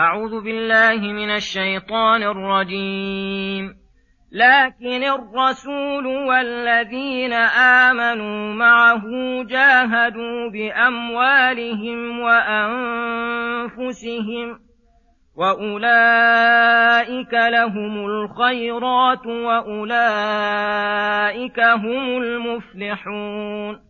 أعوذ بالله من الشيطان الرجيم. لكن الرسول والذين آمنوا معه جاهدوا بأموالهم وأنفسهم وأولئك لهم الخيرات وأولئك هم المفلحون.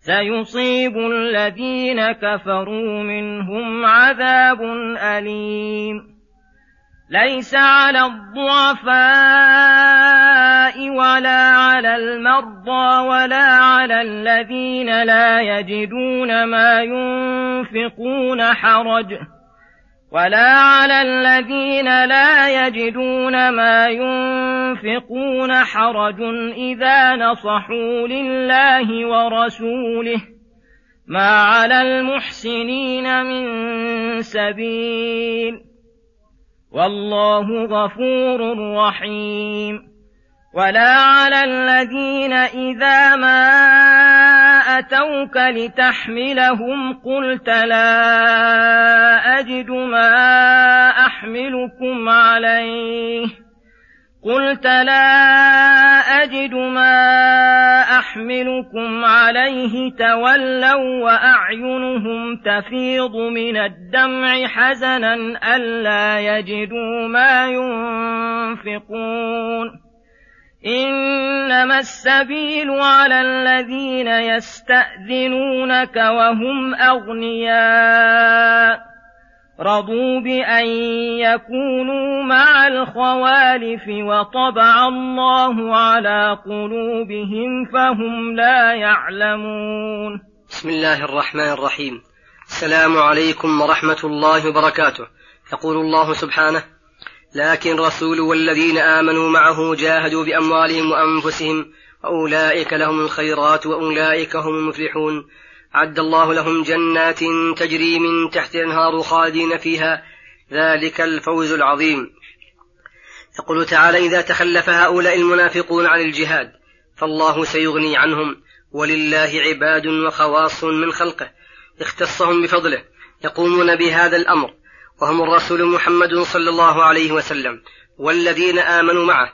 سيصيب الذين كفروا منهم عذاب أليم. ليس على الضعفاء ولا على المرضى ولا على الذين لا يجدون ما ينفقون حرج. ولا على الذين لا يجدون ما ينفقون حرج إذا نصحوا لله ورسوله. ما على المحسنين من سبيل. والله غفور رحيم. ولا على الذين إذا ما اتوك لتحملهم قلت لا اجد ما احملكم عليه قلت لا اجد ما احملكم عليه تولوا واعينهم تفيض من الدمع حزنا الا يجدوا ما ينفقون إنما السبيل على الذين يستأذنونك وهم أغنياء. رضوا بأن يكونوا مع الخوالف وطبع الله على قلوبهم فهم لا يعلمون. بسم الله الرحمن الرحيم. السلام عليكم ورحمة الله وبركاته. يقول الله سبحانه لكن الرسول والذين آمنوا معه جاهدوا بأموالهم وأنفسهم وأولئك لهم الخيرات وأولئك هم المفلحون. عد الله لهم جنات تجري من تحت الأنهار خالدين فيها. ذلك الفوز العظيم. يقول تعالى إذا تخلف هؤلاء المنافقون عن الجهاد فالله سيغني عنهم. ولله عباد وخواص من خلقه. اختصهم بفضله. يقومون بهذا الأمر. وهم الرسول محمد صلى الله عليه وسلم والذين آمنوا معه.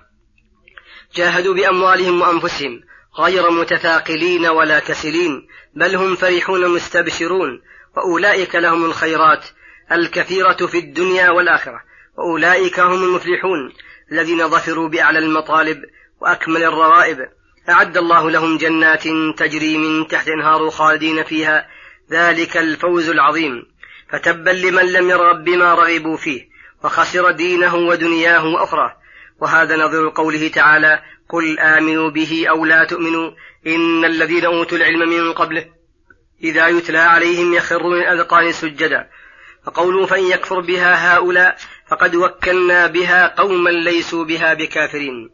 جاهدوا بأموالهم وأنفسهم غير متثاقلين ولا كسلين بل هم فرحون مستبشرون وأولئك لهم الخيرات الكثيرة في الدنيا والآخرة وأولئك هم المفلحون الذين ظفروا بأعلى المطالب وأكمل الروائب. أعد الله لهم جنات تجري من تحت أنهار خالدين فيها. ذلك الفوز العظيم. فتبا لمن لم يرغب بما رغبوا فيه وخسر دينه ودنياه واخراه وهذا نظير قوله تعالى قل آمنوا به أو لا تؤمنوا إن الذين أوتوا العلم من قبله إذا يتلى عليهم يخرون الاذقان سجدا. فقوله فإن يكفر بها هؤلاء فقد وكلنا بها قوما ليسوا بها بكافرين.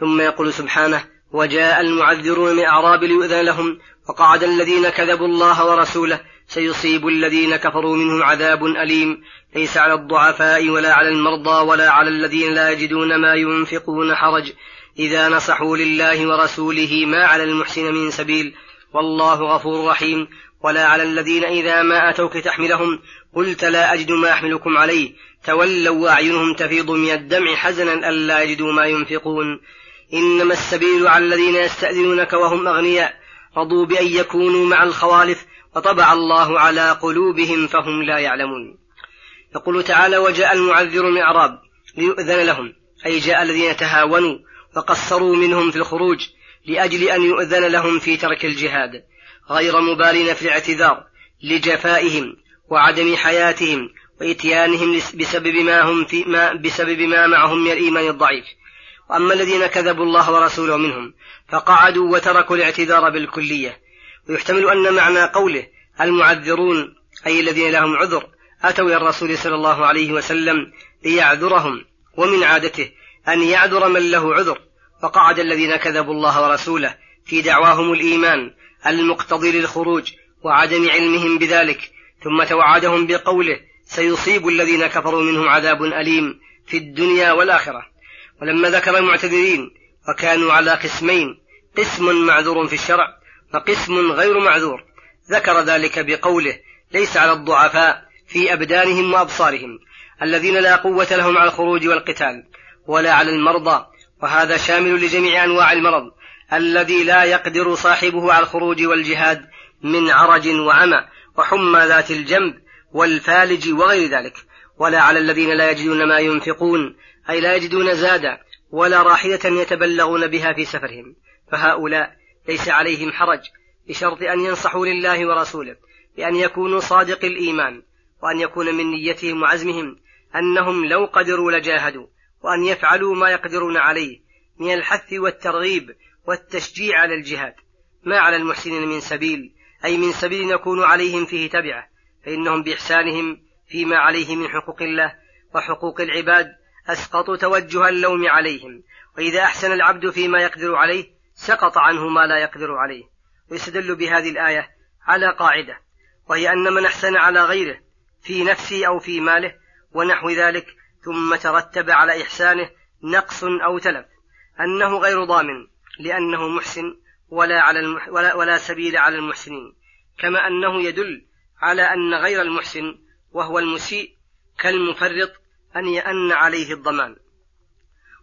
ثم يقول سبحانه وجاء المعذرون من أعراب ليؤذن لهم وقعد الذين كذبوا الله ورسوله سيصيب الذين كفروا منهم عذاب أليم. ليس على الضعفاء ولا على المرضى ولا على الذين لا يجدون ما ينفقون حرج. إذا نصحوا لله ورسوله ما على المحسن من سبيل. والله غفور رحيم. ولا على الذين إذا ما أتوك تحملهم. قلت لا أجد ما أحملكم عليه. تولوا وأعينهم تفيض من الدمع حزنا ألا يجدوا ما ينفقون. إنما السبيل على الذين يستأذنونك وهم أغنياء. رضوا بأن يكونوا مع الخوالف. وطبع الله على قلوبهم فهم لا يعلمون. يقول تعالى وجاء المعذر من أعراب ليؤذن لهم. أي جاء الذين تهاونوا وقصروا منهم في الخروج لأجل أن يؤذن لهم في ترك الجهاد غير مبالين في الاعتذار لجفائهم وعدم حياتهم وإتيانهم بسبب ما هم في ما بسبب ما معهم من الإيمان الضعيف. وأما الذين كذبوا الله ورسوله منهم فقعدوا وتركوا الاعتذار بالكلية. ويحتمل أن معنى قوله المعذرون أي الذين لهم عذر أتوا إلى الرسول صلى الله عليه وسلم ليعذرهم ومن عادته أن يعذر من له عذر. فقعد الذين كذبوا الله ورسوله في دعواهم الإيمان المقتضي للخروج وعدم علمهم بذلك ثم توعدهم بقوله سيصيب الذين كفروا منهم عذاب أليم في الدنيا والآخرة. ولما ذكر المعتذرين وكانوا على قسمين قسم معذور في الشرع وقسم غير معذور. ذكر ذلك بقوله ليس على الضعفاء في أبدانهم وأبصارهم الذين لا قوة لهم على الخروج والقتال ولا على المرضى وهذا شامل لجميع أنواع المرض الذي لا يقدر صاحبه على الخروج والجهاد من عرج وعمى وحمى ذات الجنب والفالج وغير ذلك ولا على الذين لا يجدون ما ينفقون أي لا يجدون زادا ولا راحلة يتبلغون بها في سفرهم. فهؤلاء ليس عليهم حرج بشرط أن ينصحوا لله ورسوله بأن يكونوا صادق الإيمان وأن يكون من نيتهم وعزمهم أنهم لو قدروا لجاهدوا وأن يفعلوا ما يقدرون عليه من الحث والترغيب والتشجيع على الجهاد. ما على المحسنين من سبيل أي من سبيل نكون عليهم فيه تبعة فإنهم بإحسانهم فيما عليه من حقوق الله وحقوق العباد أسقطوا توجه اللوم عليهم وإذا أحسن العبد فيما يقدر عليه سقط عنه ما لا يقدر عليه ويستدل بهذه الآية على قاعدة وهي أن من أحسن على غيره في نفسه أو في ماله ونحو ذلك ثم ترتب على إحسانه نقص أو تلف أنه غير ضامن لأنه محسن ولا, على المح ولا, ولا سبيل على المحسنين كما أنه يدل على أن غير المحسن وهو المسيء كالمفرط أن يأن عليه الضمان.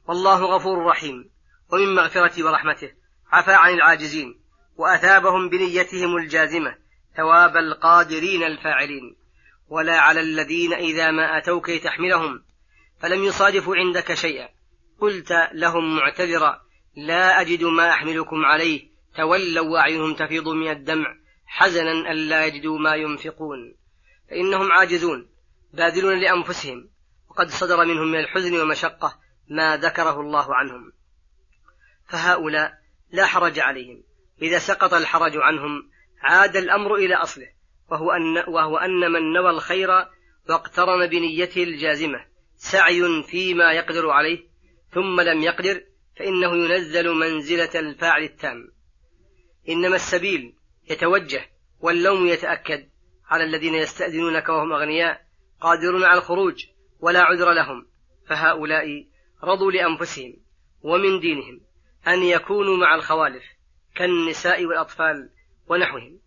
والله غفور رحيم ومن مغفرته ورحمته عفى عن العاجزين وأثابهم بنيتهم الجازمة ثواب القادرين الفاعلين ولا على الذين إذا ما أتوك لتحملهم فلم يصادفوا عندك شيئا قلت لهم معتذرا لا أجد ما أحملكم عليه تولوا وأعينهم تفيض من الدمع حزنا ألا يجدوا ما ينفقون فإنهم عاجزون باذلون لأنفسهم وقد صدر منهم من الحزن والمشقة ما ذكره الله عنهم فهؤلاء لا حرج عليهم. إذا سقط الحرج عنهم عاد الأمر إلى أصله. وهو أن, وهو أن من نوى الخير واقترن بنيته الجازمة. سعي فيما يقدر عليه ثم لم يقدر فإنه ينزل منزلة الفاعل التام. إنما السبيل يتوجه واللوم يتأكد على الذين يستأذنونك وهم أغنياء قادرون على الخروج ولا عذر لهم. فهؤلاء رضوا لأنفسهم ومن دينهم. أن يكونوا مع الخوالف كالنساء والأطفال ونحوهم.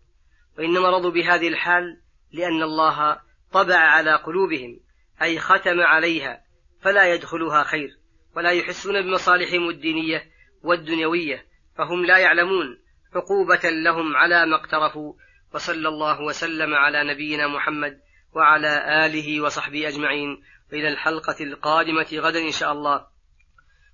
وإنما رضوا بهذه الحال لأن الله طبع على قلوبهم أي ختم عليها فلا يدخلها خير ولا يحسون بمصالحهم الدينية والدنيوية فهم لا يعلمون عقوبة لهم على ما اقترفوا وصلى الله وسلم على نبينا محمد وعلى آله وصحبه أجمعين. وإلى الحلقة القادمة غدا إن شاء الله.